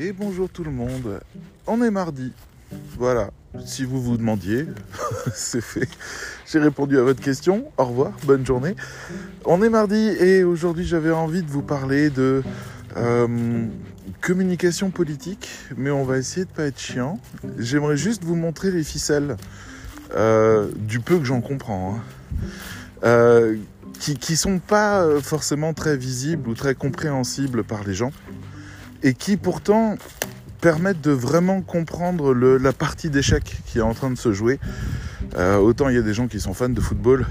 Et bonjour tout le monde. On est mardi. Voilà. Si vous vous demandiez, c'est fait. J'ai répondu à votre question. Au revoir, bonne journée. On est mardi et aujourd'hui j'avais envie de vous parler de euh, communication politique, mais on va essayer de pas être chiant. J'aimerais juste vous montrer les ficelles euh, du peu que j'en comprends. Hein. Euh, qui, qui sont pas forcément très visibles ou très compréhensibles par les gens et qui pourtant permettent de vraiment comprendre la partie d'échec qui est en train de se jouer. Euh, autant il y a des gens qui sont fans de football,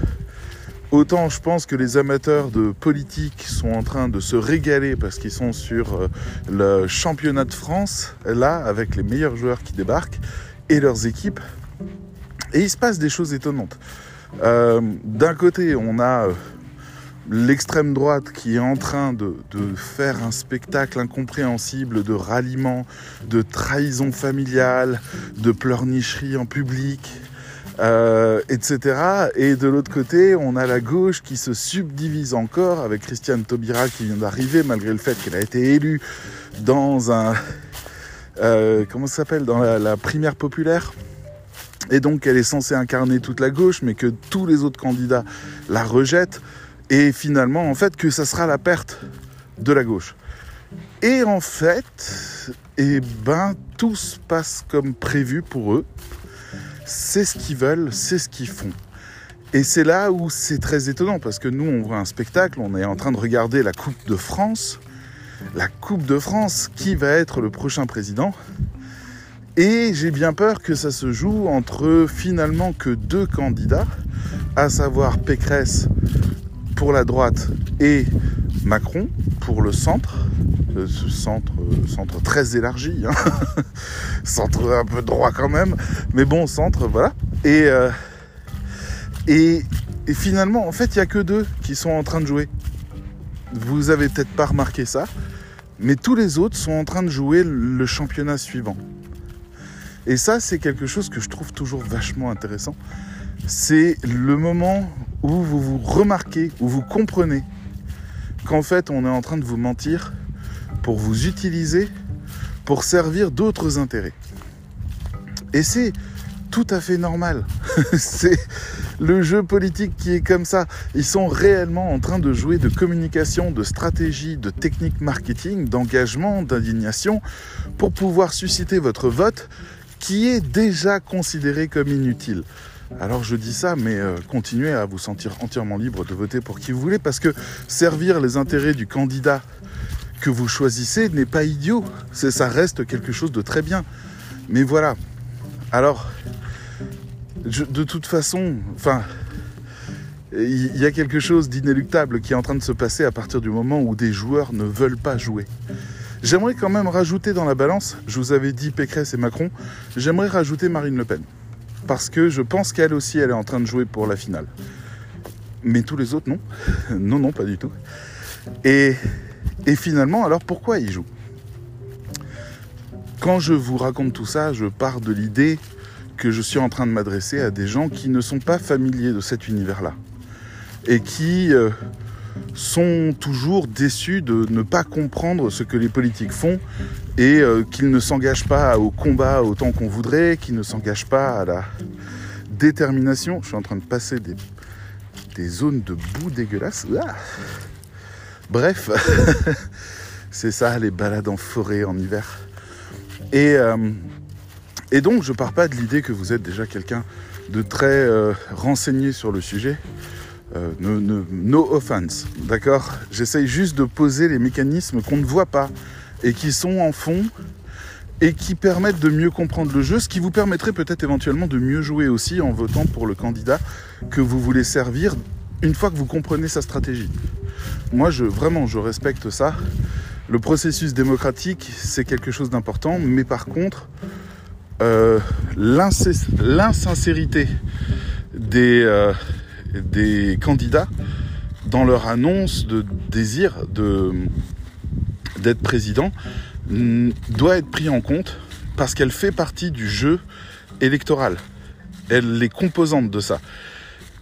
autant je pense que les amateurs de politique sont en train de se régaler parce qu'ils sont sur euh, le championnat de France, là, avec les meilleurs joueurs qui débarquent et leurs équipes. Et il se passe des choses étonnantes. Euh, D'un côté, on a l'extrême droite qui est en train de, faire un spectacle incompréhensible de ralliement, de trahison familiale, de pleurnicherie en public, euh, etc. Et de l'autre côté, on a la gauche qui se subdivise encore avec Christiane Taubira qui vient d'arriver malgré le fait qu'elle a été élue dans un... Euh, comment s'appelle Dans la primaire populaire et donc elle est censée incarner toute la gauche, mais que tous les autres candidats la rejettent et finalement en fait que ça sera la perte de la gauche. Et en fait, eh ben tout se passe comme prévu pour eux. C'est ce qu'ils veulent, c'est ce qu'ils font. Et c'est là où c'est très étonnant parce que nous on voit un spectacle, on est en train de regarder la Coupe de France. La Coupe de France, qui va être le prochain président? Et j'ai bien peur que ça se joue entre finalement que deux candidats, à savoir Pécresse pour la droite et Macron pour le centre. Euh, ce centre, euh, centre très élargi, hein. centre un peu droit quand même, mais bon, centre, voilà. Et, euh, et, et, finalement, en fait, il n'y a que deux qui sont en train de jouer. Vous avez peut-être pas remarqué ça, mais tous les autres sont en train de jouer le championnat suivant. Et ça, c'est quelque chose que je trouve toujours vachement intéressant. C'est le moment où vous vous remarquez, où vous comprenez qu'en fait on est en train de vous mentir pour vous utiliser pour servir d'autres intérêts. Et c'est tout à fait normal. c'est le jeu politique qui est comme ça. Ils sont réellement en train de jouer de communication, de stratégie, de technique marketing, d'engagement, d'indignation pour pouvoir susciter votre vote qui est déjà considéré comme inutile. Alors je dis ça, mais euh, continuez à vous sentir entièrement libre de voter pour qui vous voulez, parce que servir les intérêts du candidat que vous choisissez n'est pas idiot. Ça reste quelque chose de très bien. Mais voilà. Alors, de toute façon, enfin, il y a quelque chose d'inéluctable qui est en train de se passer à partir du moment où des joueurs ne veulent pas jouer. J'aimerais quand même rajouter dans la balance, je vous avais dit Pécresse et Macron, j'aimerais rajouter Marine Le Pen parce que je pense qu'elle aussi, elle est en train de jouer pour la finale. Mais tous les autres, non. non, non, pas du tout. Et, et finalement, alors pourquoi ils jouent Quand je vous raconte tout ça, je pars de l'idée que je suis en train de m'adresser à des gens qui ne sont pas familiers de cet univers-là. Et qui euh, sont toujours déçus de ne pas comprendre ce que les politiques font et euh, qu'ils ne s'engagent pas au combat autant qu'on voudrait, qu'ils ne s'engagent pas à la détermination. Je suis en train de passer des, zones de boue dégueulasses. Ah Bref, c'est ça les balades en forêt en hiver. Et, euh, et donc je pars pas de l'idée que vous êtes déjà quelqu'un de très euh, renseigné sur le sujet. Euh, no, no, offense, d'accord? J'essaye juste de poser les mécanismes qu'on ne voit pas et qui sont en fond et qui permettent de mieux comprendre le jeu, ce qui vous permettrait peut-être éventuellement de mieux jouer aussi en votant pour le candidat que vous voulez servir une fois que vous comprenez sa stratégie. Moi, je, vraiment, je respecte ça. Le processus démocratique, c'est quelque chose d'important, mais par contre, euh, l'insincérité des, euh, des candidats dans leur annonce de désir d'être président doit être pris en compte parce qu'elle fait partie du jeu électoral. Elle est composante de ça.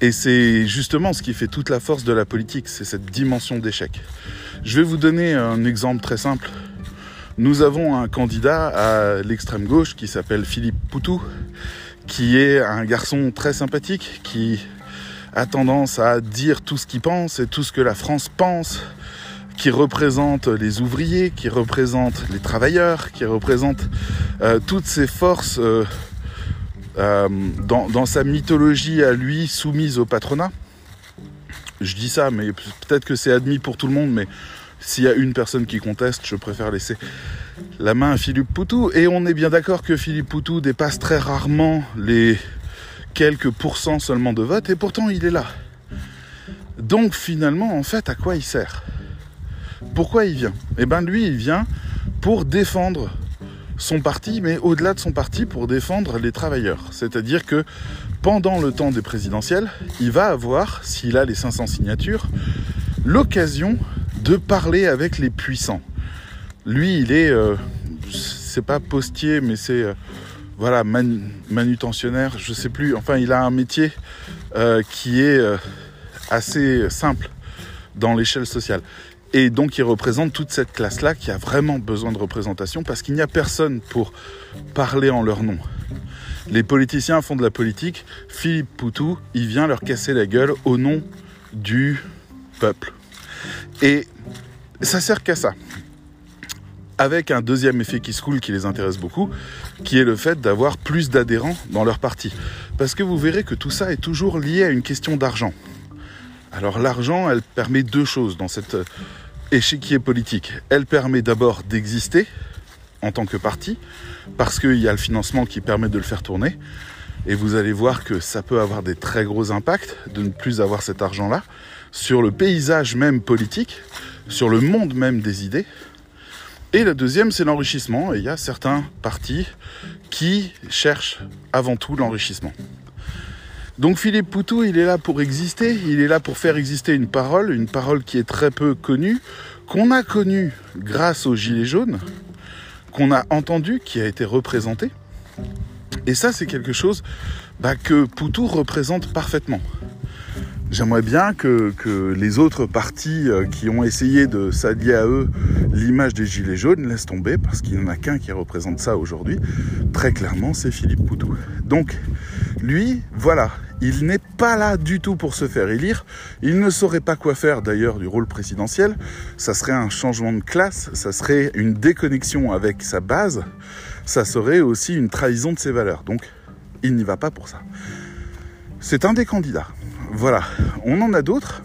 Et c'est justement ce qui fait toute la force de la politique, c'est cette dimension d'échec. Je vais vous donner un exemple très simple. nous avons un candidat à l'extrême gauche qui s'appelle Philippe Poutou, qui est un garçon très sympathique, qui a tendance à dire tout ce qu'il pense et tout ce que la France pense, qui représente les ouvriers, qui représente les travailleurs, qui représente euh, toutes ces forces euh, euh, dans, dans, sa mythologie à lui soumise au patronat. Je dis ça, mais peut-être que c'est admis pour tout le monde, mais s'il y a une personne qui conteste, je préfère laisser la main à Philippe Poutou. Et on est bien d'accord que Philippe Poutou dépasse très rarement les quelques pourcents seulement de vote, et pourtant il est là. Donc finalement, en fait, à quoi il sert? Pourquoi il vient? Eh bien lui, il vient pour défendre son parti, mais au-delà de son parti, pour défendre les travailleurs. C'est-à-dire que pendant le temps des présidentielles, il va avoir, s'il a les 500 signatures, l'occasion de parler avec les puissants. Lui, il est, euh, c'est pas postier, mais c'est euh, voilà manutentionnaire, je sais plus. Enfin, il a un métier euh, qui est assez simple dans l'échelle sociale. Et donc il représente toute cette classe-là qui a vraiment besoin de représentation parce qu'il n'y a personne pour parler en leur nom. Les politiciens font de la politique. Philippe Poutou, il vient leur casser la gueule au nom du peuple. Et ça sert qu'à ça. Avec un deuxième effet qui se coule qui les intéresse beaucoup, qui est le fait d'avoir plus d'adhérents dans leur parti. Parce que vous verrez que tout ça est toujours lié à une question d'argent. Alors l'argent, elle permet deux choses dans cet euh, échiquier politique. Elle permet d'abord d'exister en tant que parti, parce qu'il y a le financement qui permet de le faire tourner. Et vous allez voir que ça peut avoir des très gros impacts de ne plus avoir cet argent-là sur le paysage même politique, sur le monde même des idées. Et la deuxième, c'est l'enrichissement. Et il y a certains partis qui cherchent avant tout l'enrichissement. Donc Philippe Poutou, il est là pour exister, il est là pour faire exister une parole, une parole qui est très peu connue, qu'on a connue grâce aux Gilets jaunes, qu'on a entendu, qui a été représentée. Et ça, c'est quelque chose bah, que Poutou représente parfaitement. J'aimerais bien que, les autres partis euh, qui ont essayé de s'allier à eux l'image des Gilets jaunes laissent tomber, parce qu'il n'y en a qu'un qui représente ça aujourd'hui. Très clairement, c'est Philippe Poutou. Donc, lui, voilà, il n'est pas là du tout pour se faire élire. Il ne saurait pas quoi faire d'ailleurs du rôle présidentiel. Ça serait un changement de classe, ça serait une déconnexion avec sa base, ça serait aussi une trahison de ses valeurs. Donc, il n'y va pas pour ça. C'est un des candidats. Voilà, on en a d'autres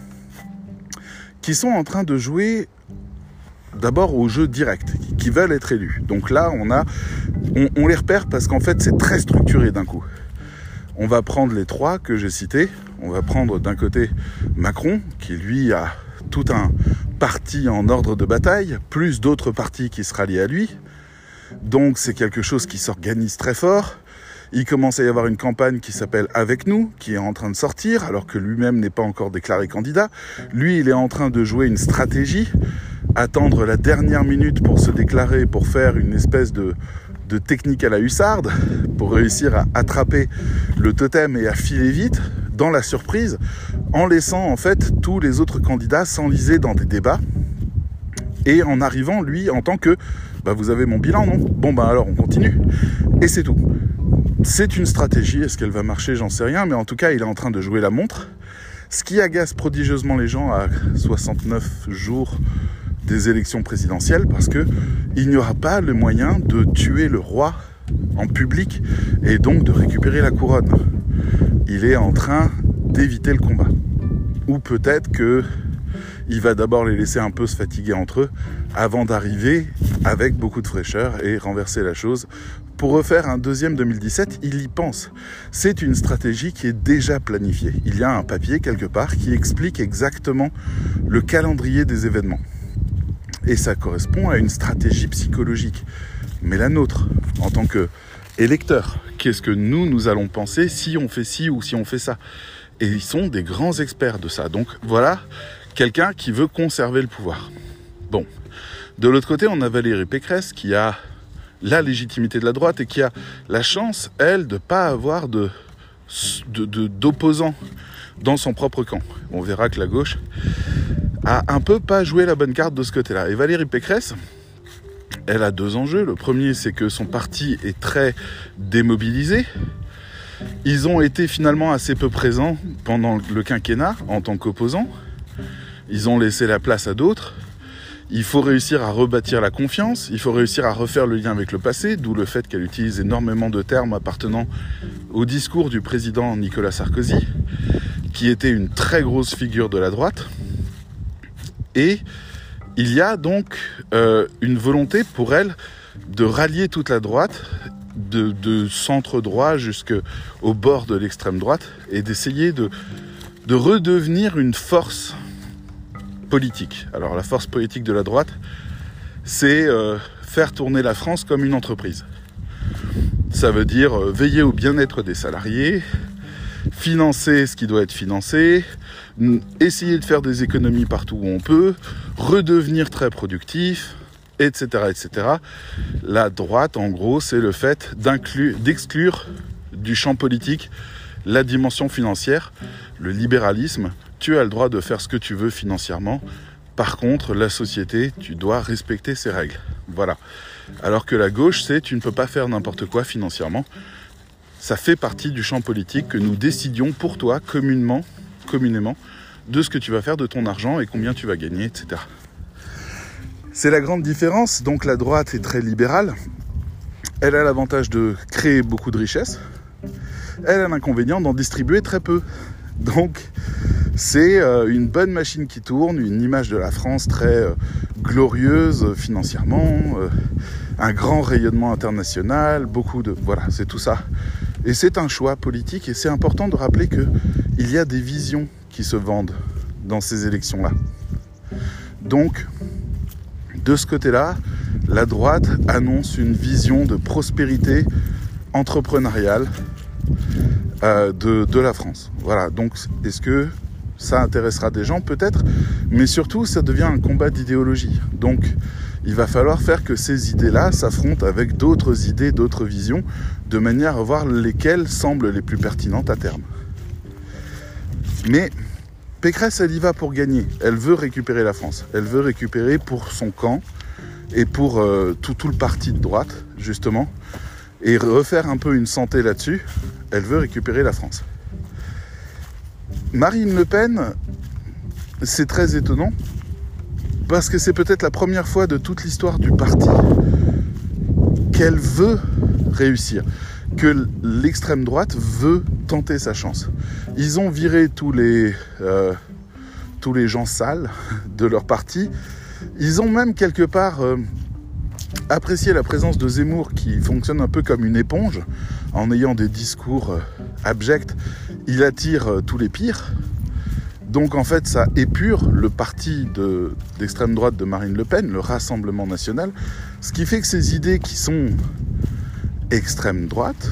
qui sont en train de jouer d'abord au jeu direct, qui veulent être élus. Donc là, on les repère parce qu'en fait, c'est très structuré d'un coup. On va prendre les trois que j'ai cités. On va prendre d'un côté Macron, qui lui a tout un parti en ordre de bataille, plus d'autres partis qui se rallient à lui. Donc c'est quelque chose qui s'organise très fort. Il commence à y avoir une campagne qui s'appelle Avec nous, qui est en train de sortir, alors que lui-même n'est pas encore déclaré candidat. Lui, il est en train de jouer une stratégie, attendre la dernière minute pour se déclarer, pour faire une espèce de, technique à la hussarde, pour réussir à attraper le totem et à filer vite dans la surprise, en laissant en fait tous les autres candidats s'enliser dans des débats et en arrivant lui en tant que bah vous avez mon bilan non? Bon bah alors on continue et c'est tout. C'est une stratégie, est-ce qu'elle va marcher? J'en sais rien, mais en tout cas, il est en train de jouer la montre. Ce qui agace prodigieusement les gens à 69 jours des élections présidentielles, parce que il n'y aura pas le moyen de tuer le roi en public et donc de récupérer la couronne. Il est en train d'éviter le combat. Ou peut-être que il va d'abord les laisser un peu se fatiguer entre eux avant d'arriver avec beaucoup de fraîcheur et renverser la chose pour refaire un deuxième 2017, il y pense. C'est une stratégie qui est déjà planifiée. Il y a un papier quelque part qui explique exactement le calendrier des événements. Et ça correspond à une stratégie psychologique. Mais la nôtre, en tant que électeur, qu'est-ce que nous, nous allons penser si on fait ci ou si on fait ça? Et ils sont des grands experts de ça. Donc voilà quelqu'un qui veut conserver le pouvoir. Bon. De l'autre côté, on a Valérie Pécresse qui a la légitimité de la droite et qui a la chance, elle, de ne pas avoir de, d'opposants dans son propre camp. On verra que la gauche a un peu pas joué la bonne carte de ce côté-là. Et Valérie Pécresse, elle a deux enjeux. Le premier, c'est que son parti est très démobilisé. Ils ont été finalement assez peu présents pendant le quinquennat en tant qu'opposants. Ils ont laissé la place à d'autres. Il faut réussir à rebâtir la confiance, il faut réussir à refaire le lien avec le passé, d'où le fait qu'elle utilise énormément de termes appartenant au discours du président Nicolas Sarkozy, qui était une très grosse figure de la droite. Et il y a donc euh, une volonté pour elle de rallier toute la droite, de, centre droit jusqu'au bord de l'extrême droite, et d'essayer de, de redevenir une force Alors la force politique de la droite, c'est euh, faire tourner la France comme une entreprise. Ça veut dire euh, veiller au bien-être des salariés, financer ce qui doit être financé, essayer de faire des économies partout où on peut, redevenir très productif, etc. La droite, en gros, c'est le fait d'exclure du champ politique la dimension financière, le libéralisme, tu as le droit de faire ce que tu veux financièrement. Par contre, la société, tu dois respecter ses règles. Voilà. Alors que la gauche, c'est tu ne peux pas faire n'importe quoi financièrement. Ça fait partie du champ politique que nous décidions pour toi communément, communément de ce que tu vas faire de ton argent et combien tu vas gagner, etc. C'est la grande différence. Donc la droite est très libérale. Elle a l'avantage de créer beaucoup de richesses. Elle a l'inconvénient d'en distribuer très peu. Donc c'est euh, une bonne machine qui tourne, une image de la France très euh, glorieuse euh, financièrement, un grand rayonnement international, beaucoup de... Voilà, c'est tout ça. Et c'est un choix politique et c'est important de rappeler qu'il y a des visions qui se vendent dans ces élections-là. Donc, de ce côté-là, la droite annonce une vision de prospérité entrepreneuriale de, de, la France. Voilà, donc est-ce que ça intéressera des gens peut-être, mais surtout ça devient un combat d'idéologie. Donc il va falloir faire que ces idées-là s'affrontent avec d'autres idées, d'autres visions, de manière à voir lesquelles semblent les plus pertinentes à terme. Mais Pécresse, elle y va pour gagner. Elle veut récupérer la France. Elle veut récupérer pour son camp et pour euh, tout, tout le parti de droite, justement, et refaire un peu une santé là-dessus. Elle veut récupérer la France. Marine Le Pen, c'est très étonnant parce que c'est peut-être la première fois de toute l'histoire du parti qu'elle veut réussir, que l'extrême droite veut tenter sa chance. Ils ont viré tous les, euh, tous les gens sales de leur parti. Ils ont même quelque part euh, apprécié la présence de Zemmour qui fonctionne un peu comme une éponge en ayant des discours euh, abjects il attire euh, tous les pires. Donc en fait, ça épure le parti d'extrême droite de Marine Le Pen, le Rassemblement national, ce qui fait que ces idées qui sont extrême droite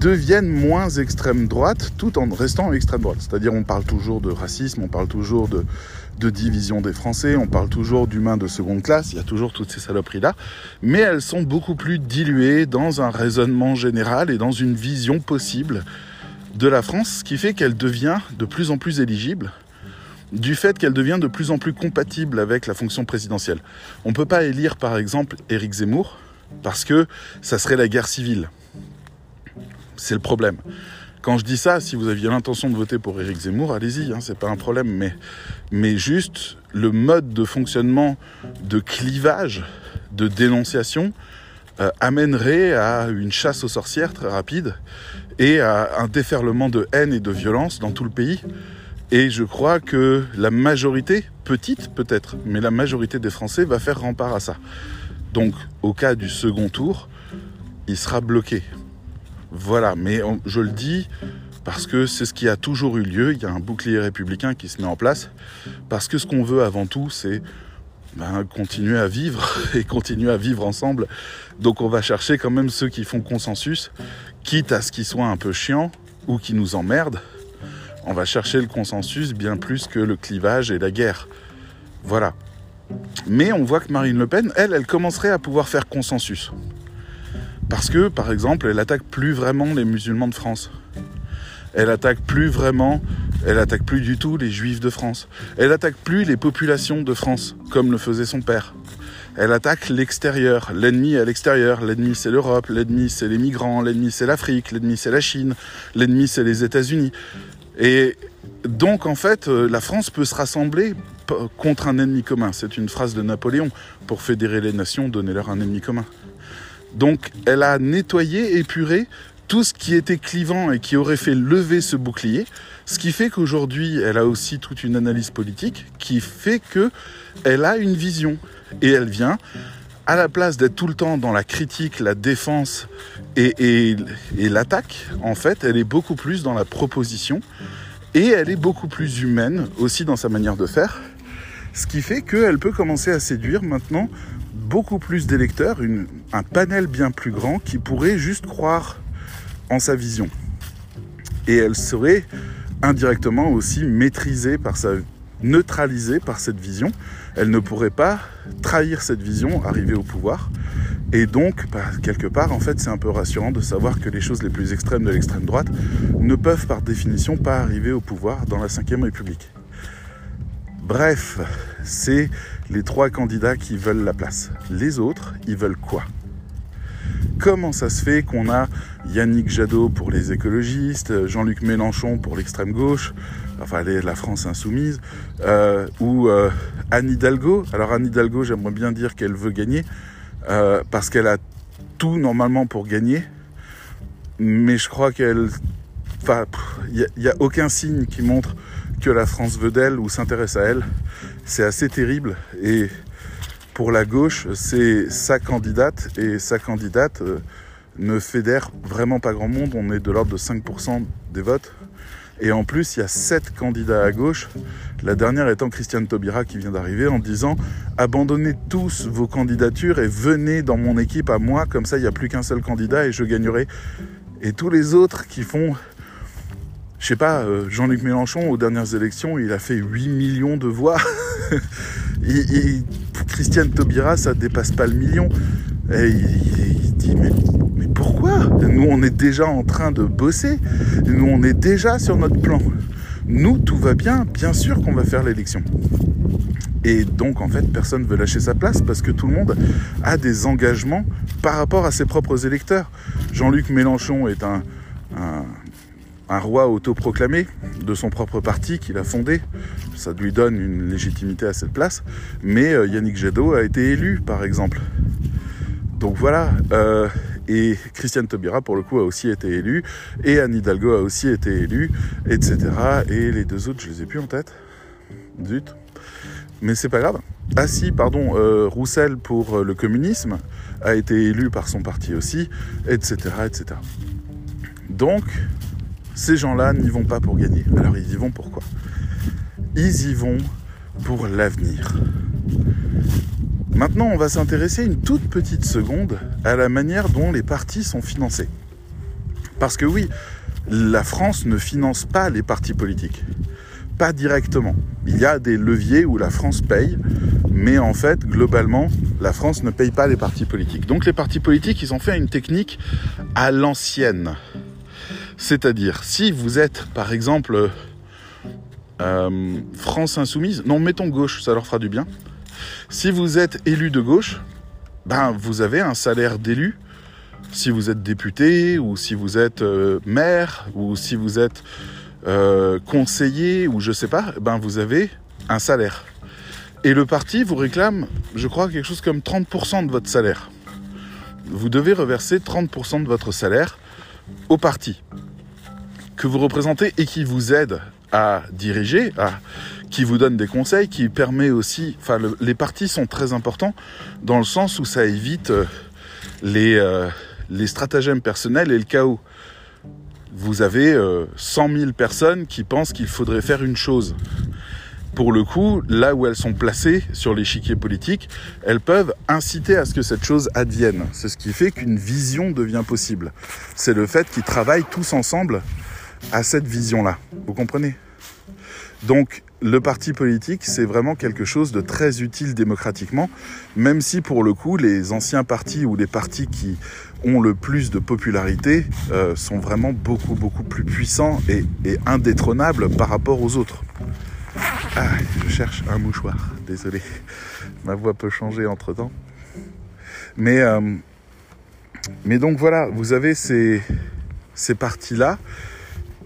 deviennent moins extrême droite tout en restant extrême droite. C'est-à-dire on parle toujours de racisme, on parle toujours de, de division des Français, on parle toujours d'humains de seconde classe, il y a toujours toutes ces saloperies-là, mais elles sont beaucoup plus diluées dans un raisonnement général et dans une vision possible de la France, ce qui fait qu'elle devient de plus en plus éligible du fait qu'elle devient de plus en plus compatible avec la fonction présidentielle. On ne peut pas élire par exemple Éric Zemmour parce que ça serait la guerre civile. C'est le problème. Quand je dis ça, si vous aviez l'intention de voter pour Éric Zemmour, allez-y, hein, c'est pas un problème. Mais, juste le mode de fonctionnement de clivage, de dénonciation, euh, amènerait à une chasse aux sorcières très rapide et à un déferlement de haine et de violence dans tout le pays. Et je crois que la majorité, petite peut-être, mais la majorité des Français va faire rempart à ça. Donc au cas du second tour, il sera bloqué. Voilà, mais je le dis parce que c'est ce qui a toujours eu lieu, il y a un bouclier républicain qui se met en place, parce que ce qu'on veut avant tout, c'est ben, continuer à vivre et continuer à vivre ensemble. Donc on va chercher quand même ceux qui font consensus, quitte à ce qu'ils soient un peu chiants ou qui nous emmerdent. On va chercher le consensus bien plus que le clivage et la guerre. Voilà. Mais on voit que Marine Le Pen, elle, elle commencerait à pouvoir faire consensus. Parce que, par exemple, elle attaque plus vraiment les musulmans de France. Elle attaque plus vraiment elle attaque plus du tout les juifs de France. Elle attaque plus les populations de France, comme le faisait son père. elle attaque l'extérieur. L'ennemi à l'extérieur. L'ennemi c'est l'Europe, l'ennemi c'est les migrants, l'ennemi c'est l'Afrique, l'ennemi c'est la Chine, l'ennemi c'est les États-Unis. Et donc en fait, euh, la France peut se rassembler contre un ennemi commun. C'est une phrase de Napoléon. Pour fédérer les nations, donnez-leur un ennemi commun. Donc elle a nettoyé, épuré tout ce qui était clivant et qui aurait fait lever ce bouclier, ce qui fait qu'aujourd'hui, elle a aussi toute une analyse politique qui fait que elle a une vision. Et elle vient à la place d'être tout le temps dans la critique, la défense et, et l'attaque, en fait, elle est beaucoup plus dans la proposition. Et elle est beaucoup plus humaine aussi dans sa manière de faire, ce qui fait qu'elle peut commencer à séduire maintenant beaucoup plus d'électeurs, un panel bien plus grand qui pourrait juste croire en sa vision. Et elle serait indirectement aussi maîtrisée par sa neutralisée par cette vision. Elle ne pourrait pas trahir cette vision, arriver au pouvoir. Et donc, bah, quelque part, en fait, c'est un peu rassurant de savoir que les choses les plus extrêmes de l'extrême droite ne peuvent par définition pas arriver au pouvoir dans la Ve République. Bref, c'est les trois candidats qui veulent la place. Les autres, ils veulent quoi? Comment ça se fait qu'on a Yannick Jadot pour les écologistes, Jean-Luc Mélenchon pour l'extrême gauche, enfin la France insoumise, euh, ou euh, Anne Hidalgo? Alors Anne Hidalgo, j'aimerais bien dire qu'elle veut gagner, euh, parce qu'elle a tout normalement pour gagner, mais je crois qu'elle... Enfin, il n'y a, a aucun signe qui montre que la France veut d'elle ou s'intéresse à elle. C'est assez terrible et pour la gauche, c'est sa candidate et sa candidate euh, ne fédère vraiment pas grand monde. On est de l'ordre de 5% des votes. Et en plus, il y a 7 candidats à gauche. La dernière étant Christiane Taubira qui vient d'arriver en disant abandonnez tous vos candidatures et venez dans mon équipe à moi, comme ça il n'y a plus qu'un seul candidat et je gagnerai. Et tous les autres qui font je sais pas, euh, Jean-Luc Mélenchon, aux dernières élections, il a fait 8 millions de voix. et, Christiane Taubira, ça dépasse pas le million. Et il, dit, mais, pourquoi? Nous, on est déjà en train de bosser. Nous, on est déjà sur notre plan. Nous, tout va bien. Bien sûr qu'on va faire l'élection. Et donc, en fait, personne ne veut lâcher sa place parce que tout le monde a des engagements par rapport à ses propres électeurs. Jean-Luc Mélenchon est un un roi autoproclamé de son propre parti qu'il a fondé. Ça lui donne une légitimité à cette place. Mais euh, Yannick Jadot a été élu, par exemple. Donc voilà. Euh, et Christiane Taubira, pour le coup, a aussi été élu. Et Anne Hidalgo a aussi été élue, etc. Et les deux autres, je les ai plus en tête. Zut. Mais c'est pas grave. Ah si, pardon, euh, Roussel pour le communisme a été élu par son parti aussi, etc. etc. Donc, ces gens-là n'y vont pas pour gagner. Alors ils y vont pour quoi? Ils y vont pour l'avenir. Maintenant, on va s'intéresser une toute petite seconde à la manière dont les partis sont financés. Parce que oui, la France ne finance pas les partis politiques. Pas directement. Il y a des leviers où la France paye, mais en fait, globalement, la France ne paye pas les partis politiques. Donc les partis politiques, ils ont fait une technique à l'ancienne. C'est-à-dire, si vous êtes, par exemple, euh, France Insoumise, non, mettons gauche, ça leur fera du bien. Si vous êtes élu de gauche, ben, vous avez un salaire d'élu. Si vous êtes député, ou si vous êtes euh, maire, ou si vous êtes euh, conseiller, ou je sais pas, ben, vous avez un salaire. Et le parti vous réclame, je crois, quelque chose comme 30% de votre salaire. Vous devez reverser 30% de votre salaire au parti que vous représentez et qui vous aide à diriger, qui vous donne des conseils, qui permet aussi. Enfin, les partis sont très importants dans le sens où ça évite euh, les, euh, les stratagèmes personnels et le chaos. Vous avez 100 euh, 000 personnes qui pensent qu'il faudrait faire une chose. Pour le coup, là où elles sont placées sur l'échiquier politique, elles peuvent inciter à ce que cette chose advienne. C'est ce qui fait qu'une vision devient possible. C'est le fait qu'ils travaillent tous ensemble à cette vision-là. Vous comprenez? Donc le parti politique, c'est vraiment quelque chose de très utile démocratiquement, même si pour le coup, les anciens partis ou les partis qui ont le plus de popularité euh, sont vraiment beaucoup, beaucoup plus puissants et, indétrônables par rapport aux autres. Ah, je cherche un mouchoir. Désolé, ma voix peut changer entre temps. Mais, euh, mais donc voilà, vous avez ces, ces parties-là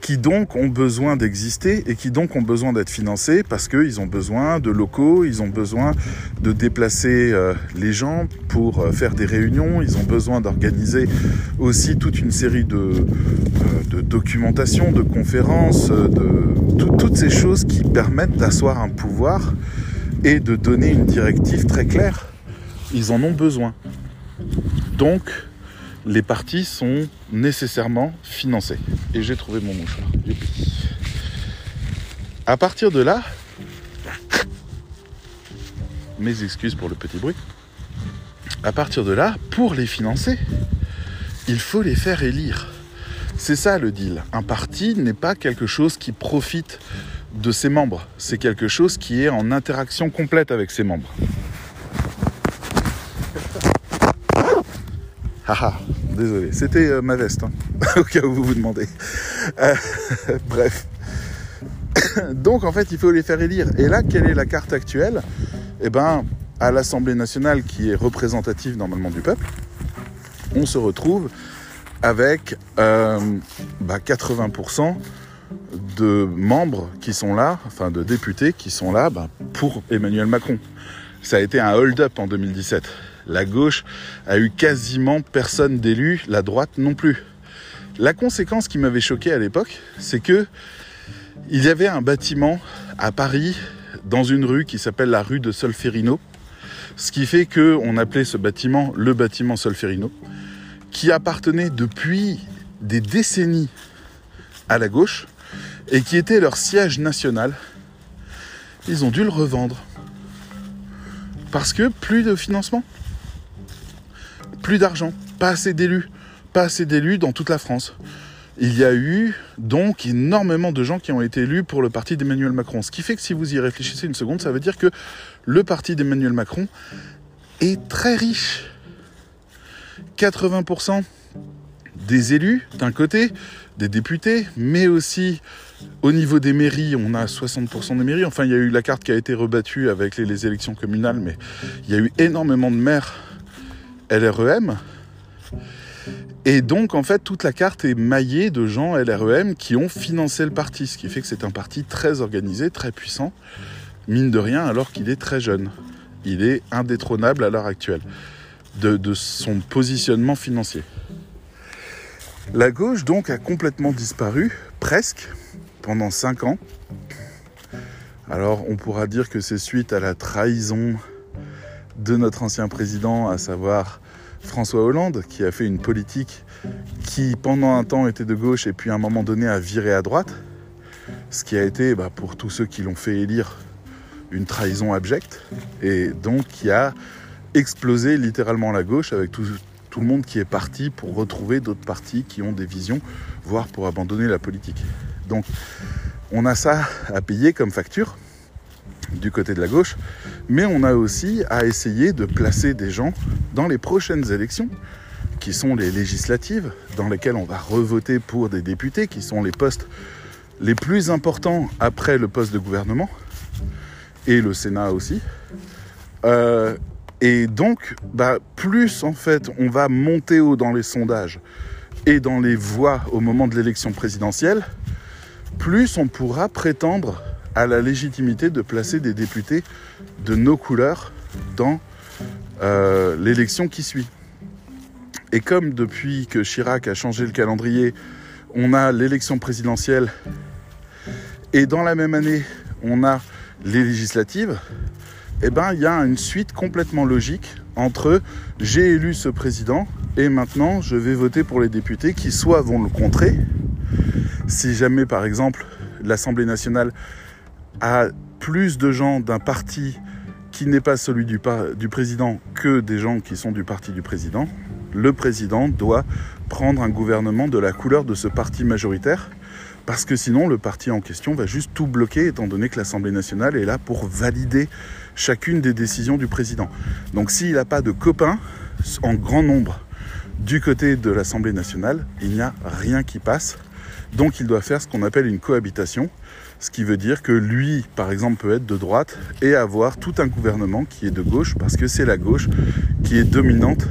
qui donc ont besoin d'exister et qui donc ont besoin d'être financés parce qu'ils ont besoin de locaux, ils ont besoin de déplacer euh, les gens pour euh, faire des réunions, ils ont besoin d'organiser aussi toute une série de, euh, de de conférences, de toutes ces choses qui permettent d'asseoir un pouvoir et de donner une directive très claire. Ils en ont besoin. Donc, les parties sont nécessairement financées. Et j'ai trouvé mon mouchoir. À partir de là, mes excuses pour le petit bruit. À partir de là, pour les financer, il faut les faire élire. C'est ça le deal. Un parti n'est pas quelque chose qui profite de ses membres. C'est quelque chose qui est en interaction complète avec ses membres. Haha, désolé, c'était euh, ma veste, hein, au cas où vous vous demandez. Euh, bref. Donc en fait, il faut les faire élire. Et là, quelle est la carte actuelle? Eh ben, à l'Assemblée nationale, qui est représentative normalement du peuple, on se retrouve avec euh, bah, 80% de membres qui sont là, enfin de députés qui sont là bah, pour Emmanuel Macron. Ça a été un hold-up en 2017. La gauche a eu quasiment personne d'élu, la droite non plus. La conséquence qui m'avait choqué à l'époque, c'est que il y avait un bâtiment à Paris, dans une rue qui s'appelle la rue de Solferino, ce qui fait que on appelait ce bâtiment le bâtiment Solferino, qui appartenait depuis des décennies à la gauche et qui était leur siège national. Ils ont dû le revendre parce que plus de financement plus d'argent, pas assez d'élus, pas assez d'élus dans toute la France. Il y a eu donc énormément de gens qui ont été élus pour le parti d'Emmanuel Macron. Ce qui fait que si vous y réfléchissez une seconde, ça veut dire que le parti d'Emmanuel Macron est très riche. 80% des élus d'un côté, des députés, mais aussi au niveau des mairies, on a 60% des mairies. Enfin, il y a eu la carte qui a été rebattue avec les, élections communales, mais il y a eu énormément de maires LREM. Et donc, en fait, toute la carte est maillée de gens LREM qui ont financé le parti, ce qui fait que c'est un parti très organisé, très puissant, mine de rien, alors qu'il est très jeune. Il est indétrônable à l'heure actuelle de, son positionnement financier. La gauche, donc, a complètement disparu, presque, pendant 5 ans. Alors, on pourra dire que c'est suite à la trahison de notre ancien président, à savoir François Hollande, qui a fait une politique qui pendant un temps était de gauche et puis à un moment donné a viré à droite, ce qui a été bah, pour tous ceux qui l'ont fait élire une trahison abjecte, et donc qui a explosé littéralement la gauche avec tout, tout le monde qui est parti pour retrouver d'autres partis qui ont des visions, voire pour abandonner la politique. Donc on a ça à payer comme facture du côté de la gauche, mais on a aussi à essayer de placer des gens dans les prochaines élections, qui sont les législatives, dans lesquelles on va revoter pour des députés, qui sont les postes les plus importants après le poste de gouvernement, et le Sénat aussi. Euh, et donc, bah, plus en fait on va monter haut dans les sondages et dans les voix au moment de l'élection présidentielle, plus on pourra prétendre à la légitimité de placer des députés de nos couleurs dans euh, l'élection qui suit. Et comme depuis que Chirac a changé le calendrier, on a l'élection présidentielle et dans la même année, on a les législatives, eh ben, il y a une suite complètement logique entre j'ai élu ce président et maintenant je vais voter pour les députés qui soit vont le contrer. Si jamais, par exemple, l'Assemblée nationale à plus de gens d'un parti qui n'est pas celui du, président que des gens qui sont du parti du président, le président doit prendre un gouvernement de la couleur de ce parti majoritaire, parce que sinon le parti en question va juste tout bloquer, étant donné que l'Assemblée nationale est là pour valider chacune des décisions du président. Donc s'il n'a pas de copains en grand nombre du côté de l'Assemblée nationale, il n'y a rien qui passe. Donc il doit faire ce qu'on appelle une cohabitation, Ce qui veut dire que lui, par exemple, peut être de droite et avoir tout un gouvernement qui est de gauche, parce que c'est la gauche qui est dominante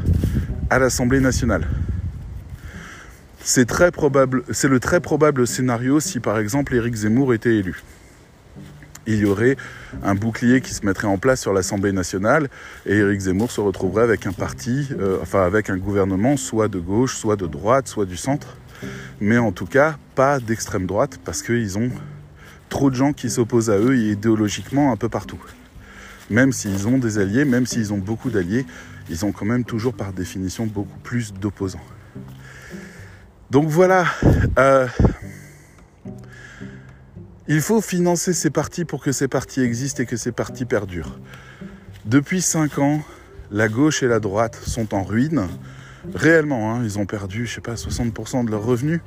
à l'Assemblée nationale. C'est très probable, c'est le très probable scénario si par exemple Éric Zemmour était élu. Il y aurait un bouclier qui se mettrait en place sur l'Assemblée nationale et Éric Zemmour se retrouverait avec un parti, euh, enfin avec un gouvernement soit de gauche, soit de droite, soit du centre, mais en tout cas pas d'extrême droite parce qu'ils ont trop de gens qui s'opposent à eux idéologiquement un peu partout. Même s'ils ont des alliés, même s'ils ont beaucoup d'alliés, ils ont quand même toujours par définition beaucoup plus d'opposants. Donc voilà, euh, il faut financer ces partis pour que ces partis existent et que ces partis perdurent. Depuis 5 ans, la gauche et la droite sont en ruine. Réellement, hein, ils ont perdu, je sais pas, 60% de leurs revenus.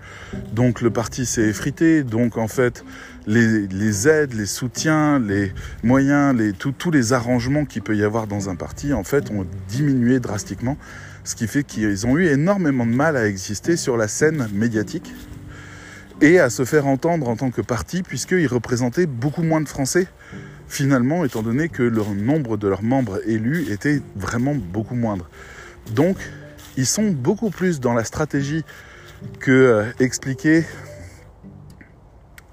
Donc le parti s'est effrité. Donc en fait, les, aides, les soutiens, les moyens, les, tous les arrangements qu'il peut y avoir dans un parti, en fait, ont diminué drastiquement ce qui fait qu'ils ont eu énormément de mal à exister sur la scène médiatique et à se faire entendre en tant que parti, puisqu'ils représentaient beaucoup moins de Français, finalement, étant donné que le nombre de leurs membres élus était vraiment beaucoup moindre. Donc, ils sont beaucoup plus dans la stratégie que euh, expliquer.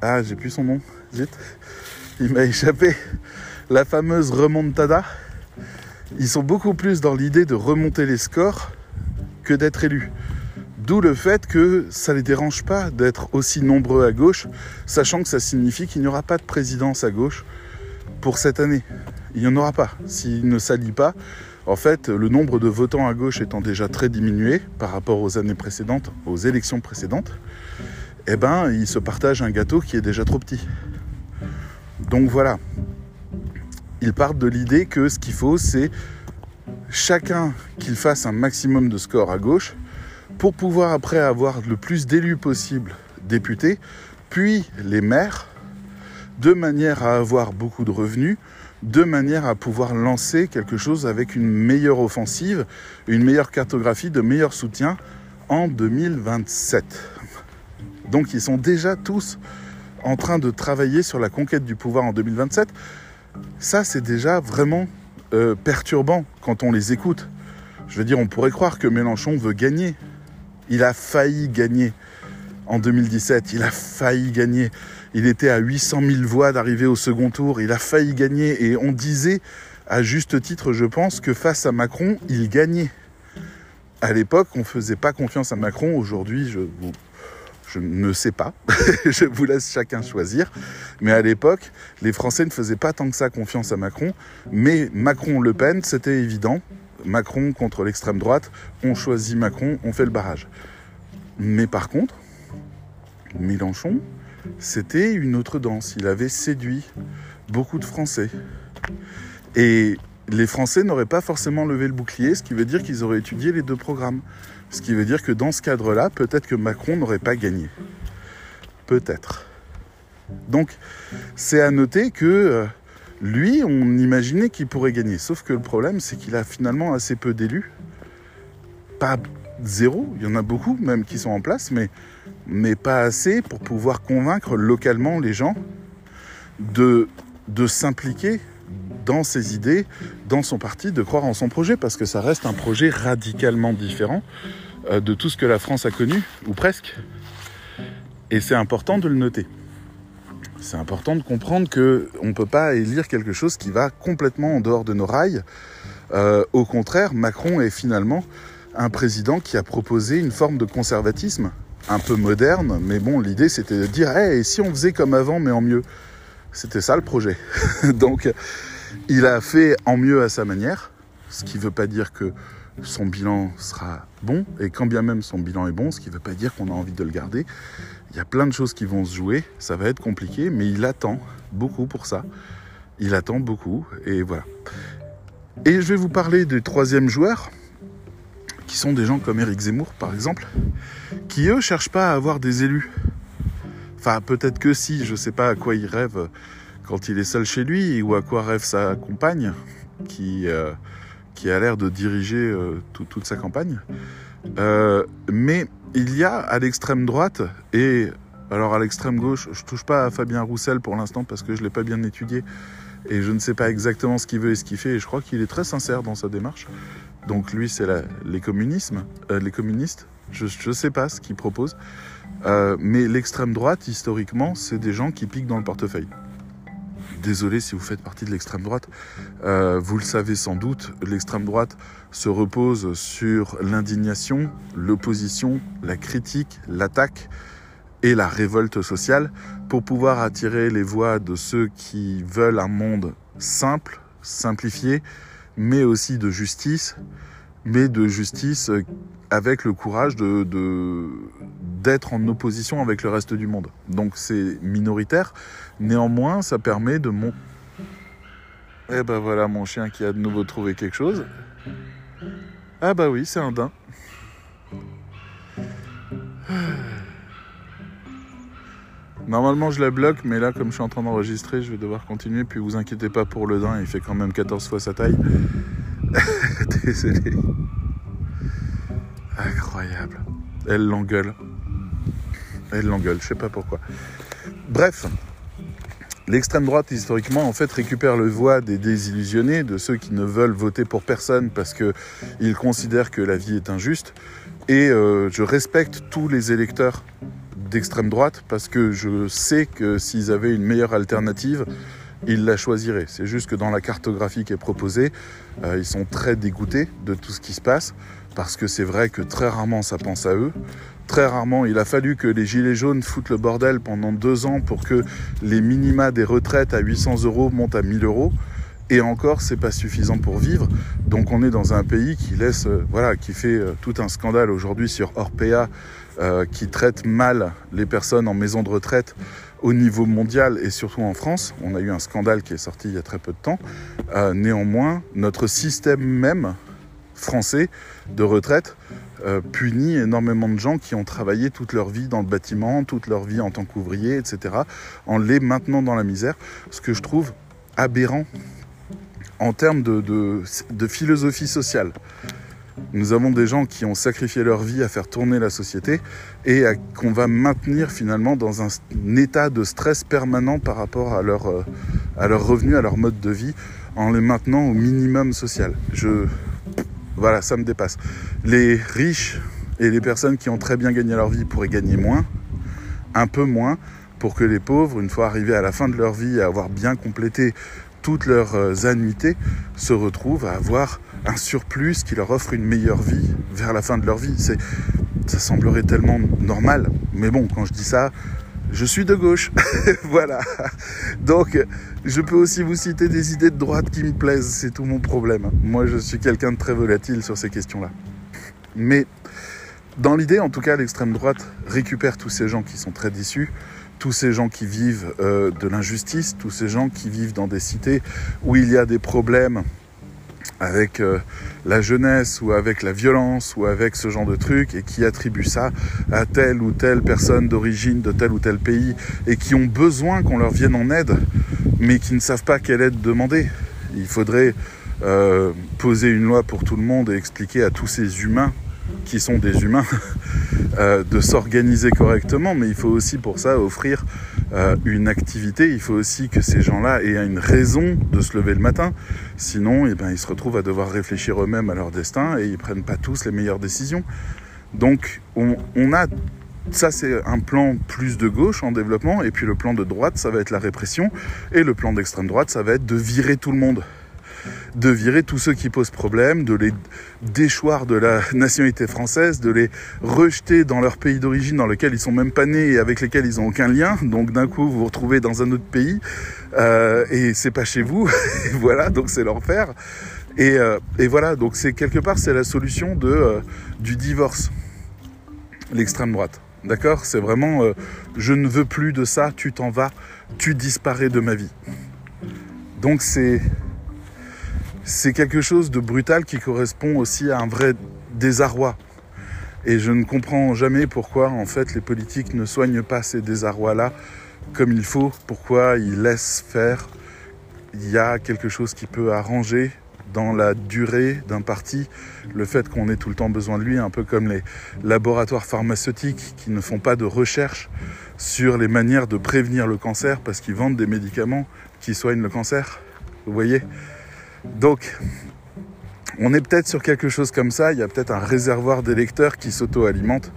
Ah, j'ai plus son nom, vite. Il m'a échappé. La fameuse remontada ils sont beaucoup plus dans l'idée de remonter les scores que d'être élus. D'où le fait que ça ne les dérange pas d'être aussi nombreux à gauche, sachant que ça signifie qu'il n'y aura pas de présidence à gauche pour cette année. Il n'y en aura pas. S'il ne s'allie pas, en fait, le nombre de votants à gauche étant déjà très diminué par rapport aux années précédentes, aux élections précédentes, eh ben, ils se partagent un gâteau qui est déjà trop petit. Donc voilà, ils partent de l'idée que ce qu'il faut, c'est chacun qu'il fasse un maximum de scores à gauche pour pouvoir après avoir le plus d'élus possible députés, puis les maires, de manière à avoir beaucoup de revenus, de manière à pouvoir lancer quelque chose avec une meilleure offensive, une meilleure cartographie, de meilleurs soutiens en 2027. Donc ils sont déjà tous en train de travailler sur la conquête du pouvoir en 2027 ça, c'est déjà vraiment euh, perturbant quand on les écoute. Je veux dire, on pourrait croire que Mélenchon veut gagner. Il a failli gagner en 2017. Il a failli gagner. Il était à 800 000 voix d'arriver au second tour. Il a failli gagner. Et on disait, à juste titre, je pense, que face à Macron, il gagnait. À l'époque, on ne faisait pas confiance à Macron. Aujourd'hui, je vous je ne sais pas. je vous laisse chacun choisir. Mais à l'époque, les Français ne faisaient pas tant que ça confiance à Macron. Mais Macron-Le Pen, c'était évident. Macron contre l'extrême droite, on choisit Macron, on fait le barrage. Mais par contre, Mélenchon, c'était une autre danse. Il avait séduit beaucoup de Français. Et les Français n'auraient pas forcément levé le bouclier, ce qui veut dire qu'ils auraient étudié les deux programmes. Ce qui veut dire que dans ce cadre-là, peut-être que Macron n'aurait pas gagné. Peut-être. Donc, c'est à noter que euh, lui, on imaginait qu'il pourrait gagner. Sauf que le problème, c'est qu'il a finalement assez peu d'élus. Pas zéro, il y en a beaucoup même qui sont en place, mais, mais pas assez pour pouvoir convaincre localement les gens de, de s'impliquer dans ses idées, dans son parti, de croire en son projet, parce que ça reste un projet radicalement différent de tout ce que la France a connu, ou presque. Et c'est important de le noter. C'est important de comprendre qu'on ne peut pas élire quelque chose qui va complètement en dehors de nos rails. Euh, au contraire, Macron est finalement un président qui a proposé une forme de conservatisme un peu moderne, mais bon, l'idée c'était de dire, hey, et si on faisait comme avant, mais en mieux C'était ça le projet. Donc, il a fait en mieux à sa manière, ce qui ne veut pas dire que son bilan sera bon, et quand bien même son bilan est bon, ce qui ne veut pas dire qu'on a envie de le garder, il y a plein de choses qui vont se jouer, ça va être compliqué, mais il attend beaucoup pour ça. Il attend beaucoup, et voilà. Et je vais vous parler du troisième joueur, qui sont des gens comme Eric Zemmour, par exemple, qui eux cherchent pas à avoir des élus. Enfin, peut-être que si, je ne sais pas à quoi il rêve quand il est seul chez lui, ou à quoi rêve sa compagne, qui... Euh, qui a l'air de diriger euh, toute sa campagne. Euh, mais il y a à l'extrême droite et Alors à l'extrême gauche, je touche pas à Fabien Roussel pour l'instant parce que je l'ai pas bien étudié et je ne sais pas exactement ce qu'il veut et ce qu'il fait. Et je crois qu'il est très sincère dans sa démarche. Donc lui, c'est les communismes, euh, les communistes. Je ne sais pas ce qu'il propose. Mais l'extrême droite, historiquement, c'est des gens qui piquent dans le portefeuille. Désolé si vous faites partie de l'extrême droite. Euh, vous le savez sans doute, l'extrême droite se repose sur l'indignation, l'opposition, la critique, l'attaque et la révolte sociale pour pouvoir attirer les voix de ceux qui veulent un monde simple, simplifié, mais aussi de justice, mais de justice avec le courage de, d'être en opposition avec le reste du monde. Donc c'est minoritaire, néanmoins ça permet de mon... Eh ben voilà mon chien qui a de nouveau trouvé quelque chose. Ah bah oui, c'est un daim. Normalement, je la bloque, mais là, comme je suis en train d'enregistrer, je vais devoir continuer. Puis vous inquiétez pas pour le daim, il fait quand même 14 fois sa taille. Désolé. Incroyable. Elle l'engueule. Elle l'engueule, je sais pas pourquoi. Bref, l'extrême droite, historiquement, en fait, récupère le voix des désillusionnés, de ceux qui ne veulent voter pour personne parce qu'ils considèrent que la vie est injuste. Et euh, je respecte tous les électeurs d'extrême droite parce que je sais que s'ils avaient une meilleure alternative, ils la choisiraient. C'est juste que dans la cartographie qui est proposée, euh, ils sont très dégoûtés de tout ce qui se passe parce que c'est vrai que très rarement ça pense à eux. Très rarement, il a fallu que les gilets jaunes foutent le bordel pendant deux ans pour que les minima des retraites à 800 euros montent à 1000 euros. Et encore, c'est pas suffisant pour vivre. Donc, on est dans un pays qui laisse, euh, voilà, qui fait euh, tout un scandale aujourd'hui sur Orpea, euh, qui traite mal les personnes en maison de retraite au niveau mondial et surtout en France. On a eu un scandale qui est sorti il y a très peu de temps. néanmoins, notre système même français de retraite punit énormément de gens qui ont travaillé toute leur vie dans le bâtiment, toute leur vie en tant qu'ouvrier, etc., en les maintenant dans la misère. Ce que je trouve aberrant en termes de, philosophie sociale. Nous avons des gens qui ont sacrifié leur vie à faire tourner la société et qu'on va maintenir finalement dans un, état de stress permanent par rapport à leur, euh, à leur revenu, à leur mode de vie, en les maintenant au minimum social. Je, voilà, ça me dépasse. Les riches et les personnes qui ont très bien gagné leur vie pourraient gagner moins, un peu moins, pour que les pauvres, une fois arrivés à la fin de leur vie, à avoir bien complété toutes leurs euh, annuités se retrouvent à avoir un surplus qui leur offre une meilleure vie vers la fin de leur vie. Ça semblerait tellement normal. Mais bon, quand je dis ça, je suis de gauche. voilà. Donc, je peux aussi vous citer des idées de droite qui me plaisent. C'est tout mon problème. Moi, je suis quelqu'un de très volatile sur ces questions-là. Mais dans l'idée, en tout cas, l'extrême droite récupère tous ces gens qui sont très déçus, tous ces gens qui vivent euh, de l'injustice, tous ces gens qui vivent dans des cités où il y a des problèmes avec euh, la jeunesse ou avec la violence ou avec ce genre de trucs et qui attribuent ça à telle ou telle personne d'origine de tel ou tel pays et qui ont besoin qu'on leur vienne en aide mais qui ne savent pas quelle aide demander. Il faudrait euh, poser une loi pour tout le monde et expliquer à tous ces humains qui sont des humains, euh, de s'organiser correctement, mais il faut aussi pour ça offrir euh, une activité, il faut aussi que ces gens-là aient une raison de se lever le matin, sinon eh ben, ils se retrouvent à devoir réfléchir eux-mêmes à leur destin et ils prennent pas tous les meilleures décisions. Donc on, on a ça, c'est un plan plus de gauche en développement, et puis le plan de droite, ça va être la répression, et le plan d'extrême droite, ça va être de virer tout le monde de virer tous ceux qui posent problème, de les déchoir de la nationalité française, de les rejeter dans leur pays d'origine dans lequel ils sont même pas nés et avec lesquels ils ont aucun lien. Donc d'un coup, vous vous retrouvez dans un autre pays euh, et c'est pas chez vous. voilà, donc c'est l'enfer. Et, euh, et, voilà, donc c'est quelque part c'est la solution de euh, du divorce, l'extrême droite. D'accord? C'est vraiment je ne veux plus de ça, tu t'en vas, tu disparais de ma vie. Donc c'est c'est quelque chose de brutal qui correspond aussi à un vrai désarroi. Et je ne comprends jamais pourquoi en fait les politiques ne soignent pas ces désarrois-là comme il faut, pourquoi ils laissent faire. Il y a quelque chose qui peut arranger dans la durée d'un parti, le fait qu'on ait tout le temps besoin de lui, un peu comme les laboratoires pharmaceutiques qui ne font pas de recherche sur les manières de prévenir le cancer parce qu'ils vendent des médicaments qui soignent le cancer. Vous voyez? Donc, on est peut-être sur quelque chose comme ça. Il y a peut-être un réservoir d'électeurs qui s'auto-alimente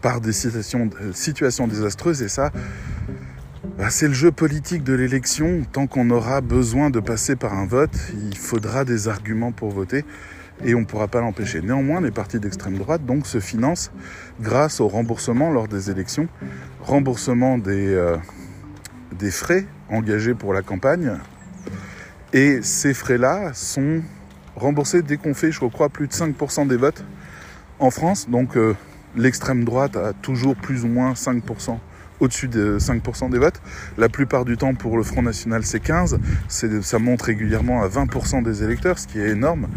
par des situations, situations désastreuses. Et ça, bah, c'est le jeu politique de l'élection. Tant qu'on aura besoin de passer par un vote, il faudra des arguments pour voter et on ne pourra pas l'empêcher. Néanmoins, les partis d'extrême droite donc se financent grâce au remboursement lors des élections, remboursement des, euh, des frais engagés pour la campagne. Et ces frais-là sont remboursés dès qu'on fait, je crois, plus de 5% des votes en France. Donc euh, l'extrême droite a toujours plus ou moins 5% au-dessus de 5% des votes. La plupart du temps, pour le Front National, c'est 15. Ça monte régulièrement à 20% des électeurs, ce qui est énorme.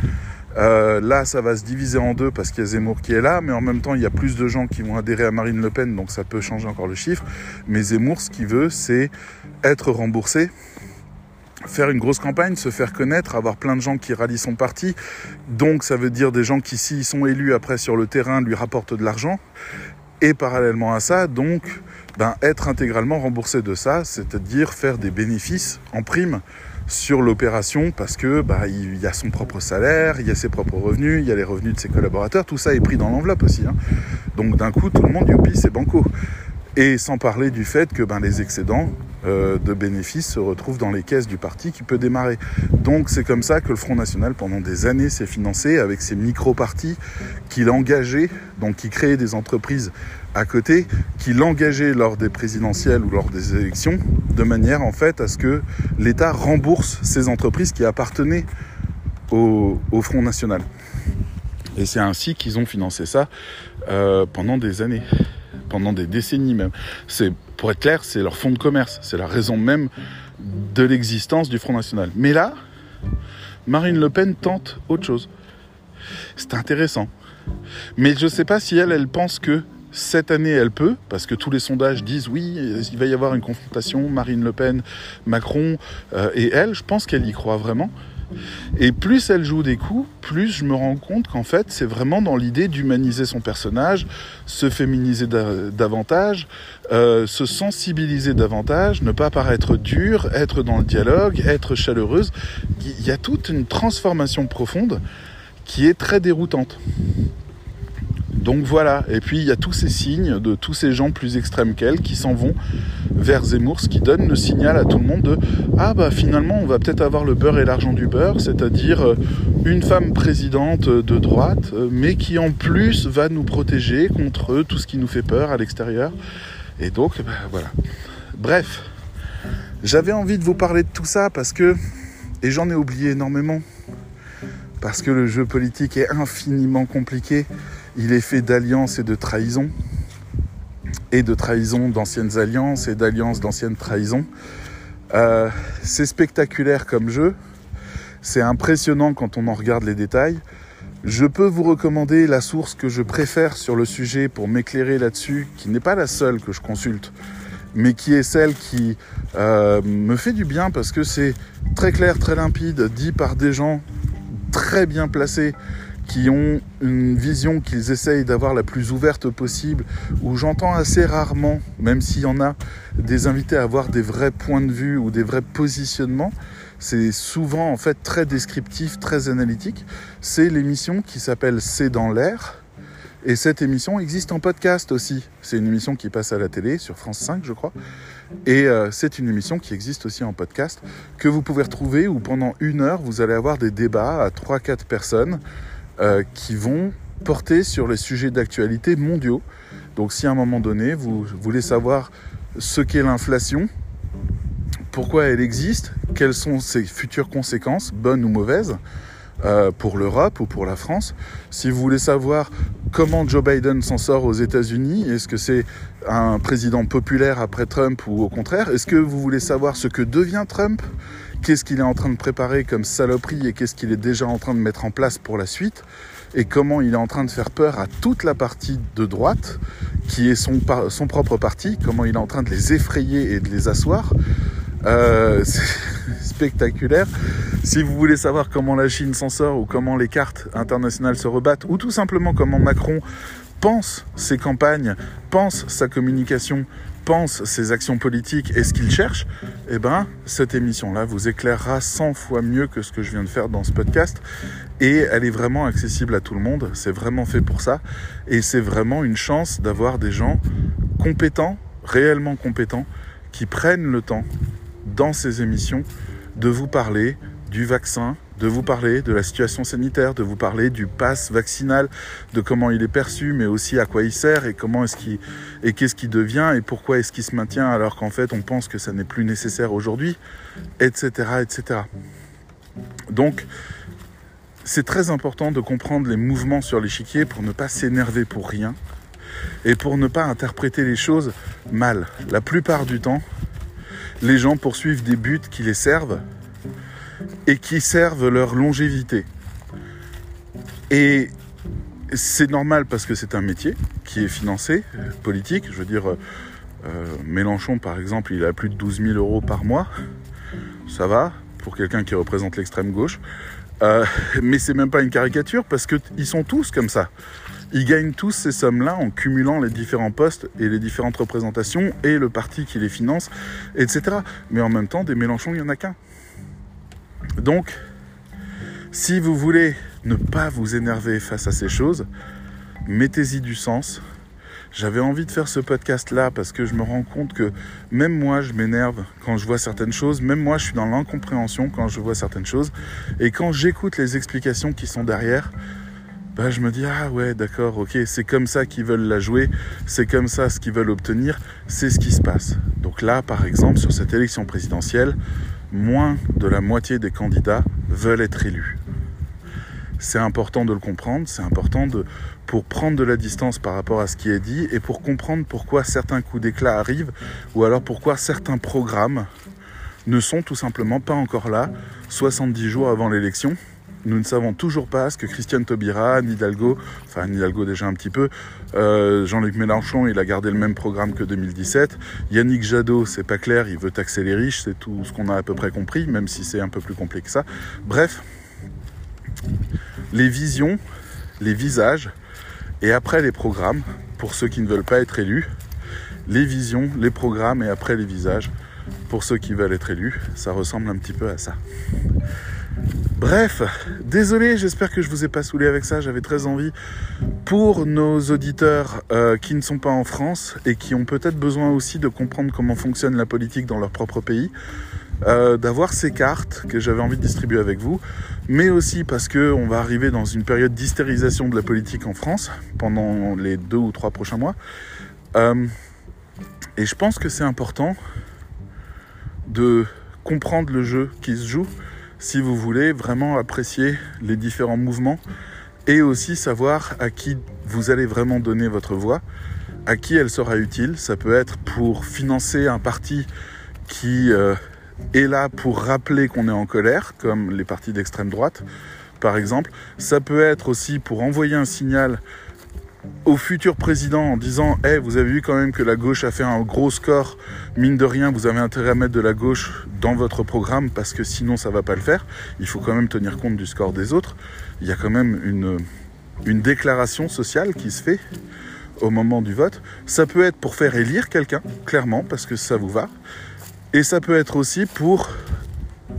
Euh, là, ça va se diviser en deux parce qu'il y a Zemmour qui est là, mais en même temps, il y a plus de gens qui vont adhérer à Marine Le Pen, donc ça peut changer encore le chiffre. Mais Zemmour, ce qu'il veut, c'est être remboursé, faire une grosse campagne, se faire connaître, avoir plein de gens qui rallient son parti. Donc, ça veut dire des gens qui, s'ils sont élus après sur le terrain, lui rapportent de l'argent. Et parallèlement à ça, donc, ben, être intégralement remboursé de ça, c'est-à-dire faire des bénéfices en prime sur l'opération parce que bah, il y a son propre salaire, il y a ses propres revenus, il y a les revenus de ses collaborateurs, tout ça est pris dans l'enveloppe aussi. Hein. Donc d'un coup, tout le monde, youpi, c'est banco. Et sans parler du fait que ben, les excédents euh, de bénéfices se retrouvent dans les caisses du parti qui peut démarrer. Donc c'est comme ça que le Front National, pendant des années, s'est financé avec ses micro-partis qu'il engageait, donc qui créaient des entreprises à côté, qu'il engageait lors des présidentielles ou lors des élections, de manière en fait à ce que l'État rembourse ces entreprises qui appartenaient au, Front National. Et c'est ainsi qu'ils ont financé ça euh, pendant des années pendant des décennies même. C'est, pour être clair, c'est leur fonds de commerce, c'est la raison même de l'existence du Front National. Mais là, Marine Le Pen tente autre chose. C'est intéressant. Mais je ne sais pas si elle, elle pense que cette année, elle peut, parce que tous les sondages disent oui, il va y avoir une confrontation, Marine Le Pen, Macron euh, et elle. Je pense qu'elle y croit vraiment. Et plus elle joue des coups, plus je me rends compte qu'en fait, c'est vraiment dans l'idée d'humaniser son personnage, se féminiser davantage, euh, se sensibiliser davantage, ne pas paraître dur, être dans le dialogue, être chaleureuse. Il y a toute une transformation profonde qui est très déroutante. Donc voilà, et puis il y a tous ces signes de tous ces gens plus extrêmes qu'elle qui s'en vont vers Zemmour, ce qui donne le signal à tout le monde de ah bah finalement on va peut-être avoir le beurre et l'argent du beurre, c'est-à-dire euh, une femme présidente de droite, euh, mais qui en plus va nous protéger contre tout ce qui nous fait peur à l'extérieur. Et donc bah, voilà. Bref, j'avais envie de vous parler de tout ça parce que, et j'en ai oublié énormément, parce que le jeu politique est infiniment compliqué il est fait d'alliances et de trahisons, et de trahisons d'anciennes alliances et d'alliances d'anciennes trahisons. Euh, c'est spectaculaire comme jeu, c'est impressionnant quand on en regarde les détails. Je peux vous recommander la source que je préfère sur le sujet pour m'éclairer là-dessus, qui n'est pas la seule que je consulte, mais qui est celle qui euh, me fait du bien parce que c'est très clair, très limpide, dit par des gens très bien placés qui ont une vision qu'ils essayent d'avoir la plus ouverte possible, où j'entends assez rarement, même s'il y en a, des invités à avoir des vrais points de vue ou des vrais positionnements. C'est souvent en fait très descriptif, très analytique. C'est l'émission qui s'appelle C'est dans l'air. Et cette émission existe en podcast aussi. C'est une émission qui passe à la télé sur France 5, je crois. Et euh, c'est une émission qui existe aussi en podcast, que vous pouvez retrouver où pendant une heure, vous allez avoir des débats à 3-4 personnes euh, qui vont porter sur les sujets d'actualité mondiaux. Donc si à un moment donné, vous voulez savoir ce qu'est l'inflation, pourquoi elle existe, quelles sont ses futures conséquences, bonnes ou mauvaises, euh, pour l'Europe ou pour la France. Si vous voulez savoir comment Joe Biden s'en sort aux États-Unis, est-ce que c'est un président populaire après Trump ou au contraire, est-ce que vous voulez savoir ce que devient Trump qu'est-ce qu'il est en train de préparer comme saloperie et qu'est-ce qu'il est déjà en train de mettre en place pour la suite et comment il est en train de faire peur à toute la partie de droite qui est son, propre parti, comment il est en train de les effrayer et de les asseoir. Euh, spectaculaire. Si vous voulez savoir comment la Chine s'en sort ou comment les cartes internationales se rebattent ou tout simplement comment Macron pense ses campagnes, pense sa communication, pense ses actions politiques et ce qu'il cherche, eh ben, cette émission-là vous éclairera 100 fois mieux que ce que je viens de faire dans ce podcast. Et elle est vraiment accessible à tout le monde. C'est vraiment fait pour ça. Et c'est vraiment une chance d'avoir des gens compétents, réellement compétents, qui prennent le temps dans ces émissions de vous parler du vaccin, de vous parler de la situation sanitaire, de vous parler du pass vaccinal, de comment il est perçu, mais aussi à quoi il sert et comment est-ce qu'il et qu'est-ce qui devient et pourquoi est-ce qu'il se maintient alors qu'en fait on pense que ça n'est plus nécessaire aujourd'hui, etc., etc. Donc c'est très important de comprendre les mouvements sur l'échiquier pour ne pas s'énerver pour rien et pour ne pas interpréter les choses mal. La plupart du temps, les gens poursuivent des buts qui les servent et qui servent leur longévité. Et c'est normal parce que c'est un métier qui est financé, politique. Je veux dire, euh, Mélenchon, par exemple, il a plus de 12 000 euros par mois. Ça va, pour quelqu'un qui représente l'extrême gauche. Euh, mais c'est même pas une caricature parce qu'ils sont tous comme ça. Ils gagnent tous ces sommes-là en cumulant les différents postes et les différentes représentations et le parti qui les finance, etc. Mais en même temps, des Mélenchons, il n'y en a qu'un. Donc, si vous voulez ne pas vous énerver face à ces choses, mettez-y du sens. J'avais envie de faire ce podcast-là parce que je me rends compte que même moi, je m'énerve quand je vois certaines choses. Même moi, je suis dans l'incompréhension quand je vois certaines choses. Et quand j'écoute les explications qui sont derrière, bah, je me dis, ah ouais, d'accord, ok, c'est comme ça qu'ils veulent la jouer, c'est comme ça ce qu'ils veulent obtenir, c'est ce qui se passe. Donc là, par exemple, sur cette élection présidentielle, moins de la moitié des candidats veulent être élus. C'est important de le comprendre, c'est important de, pour prendre de la distance par rapport à ce qui est dit et pour comprendre pourquoi certains coups d'éclat arrivent ou alors pourquoi certains programmes ne sont tout simplement pas encore là 70 jours avant l'élection. Nous ne savons toujours pas ce que Christiane Taubira, Nidalgo, enfin Nidalgo déjà un petit peu, euh, Jean-Luc Mélenchon, il a gardé le même programme que 2017. Yannick Jadot, c'est pas clair, il veut taxer les riches, c'est tout ce qu'on a à peu près compris, même si c'est un peu plus compliqué que ça. Bref, les visions, les visages, et après les programmes, pour ceux qui ne veulent pas être élus, les visions, les programmes et après les visages, pour ceux qui veulent être élus, ça ressemble un petit peu à ça. Bref, désolé, j'espère que je vous ai pas saoulé avec ça, j'avais très envie pour nos auditeurs euh, qui ne sont pas en France et qui ont peut-être besoin aussi de comprendre comment fonctionne la politique dans leur propre pays, euh, d'avoir ces cartes que j'avais envie de distribuer avec vous, mais aussi parce que on va arriver dans une période d'hystérisation de la politique en France pendant les deux ou trois prochains mois. Euh, et je pense que c'est important de comprendre le jeu qui se joue si vous voulez vraiment apprécier les différents mouvements et aussi savoir à qui vous allez vraiment donner votre voix, à qui elle sera utile. Ça peut être pour financer un parti qui euh, est là pour rappeler qu'on est en colère, comme les partis d'extrême droite, par exemple. Ça peut être aussi pour envoyer un signal au futur président en disant hey, vous avez vu quand même que la gauche a fait un gros score, mine de rien, vous avez intérêt à mettre de la gauche dans votre programme parce que sinon ça va pas le faire. Il faut quand même tenir compte du score des autres. Il y a quand même une déclaration sociale qui se fait au moment du vote. Ça peut être pour faire élire quelqu'un, clairement, parce que ça vous va. Et ça peut être aussi pour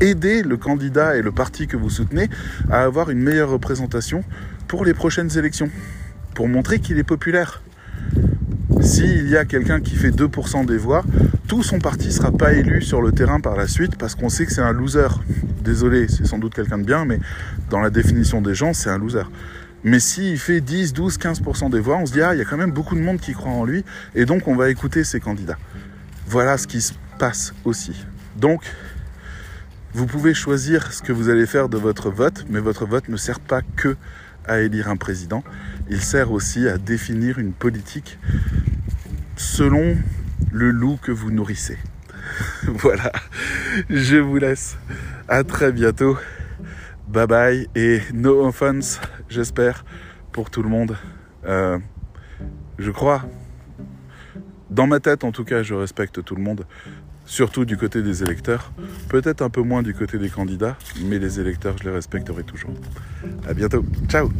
aider le candidat et le parti que vous soutenez à avoir une meilleure représentation pour les prochaines élections pour montrer qu'il est populaire. S'il y a quelqu'un qui fait 2% des voix, tout son parti ne sera pas élu sur le terrain par la suite parce qu'on sait que c'est un loser. Désolé, c'est sans doute quelqu'un de bien, mais dans la définition des gens, c'est un loser. Mais s'il fait 10, 12, 15% des voix, on se dit, ah, il y a quand même beaucoup de monde qui croit en lui, et donc on va écouter ces candidats. Voilà ce qui se passe aussi. Donc, vous pouvez choisir ce que vous allez faire de votre vote, mais votre vote ne sert pas que à élire un président, il sert aussi à définir une politique selon le loup que vous nourrissez. voilà, je vous laisse. À très bientôt. Bye bye et no offense, j'espère, pour tout le monde. Euh, je crois, dans ma tête en tout cas, je respecte tout le monde. surtout du côté des électeurs, peut-être un peu moins du côté des candidats, mais les électeurs, je les respecterai toujours. À bientôt. Ciao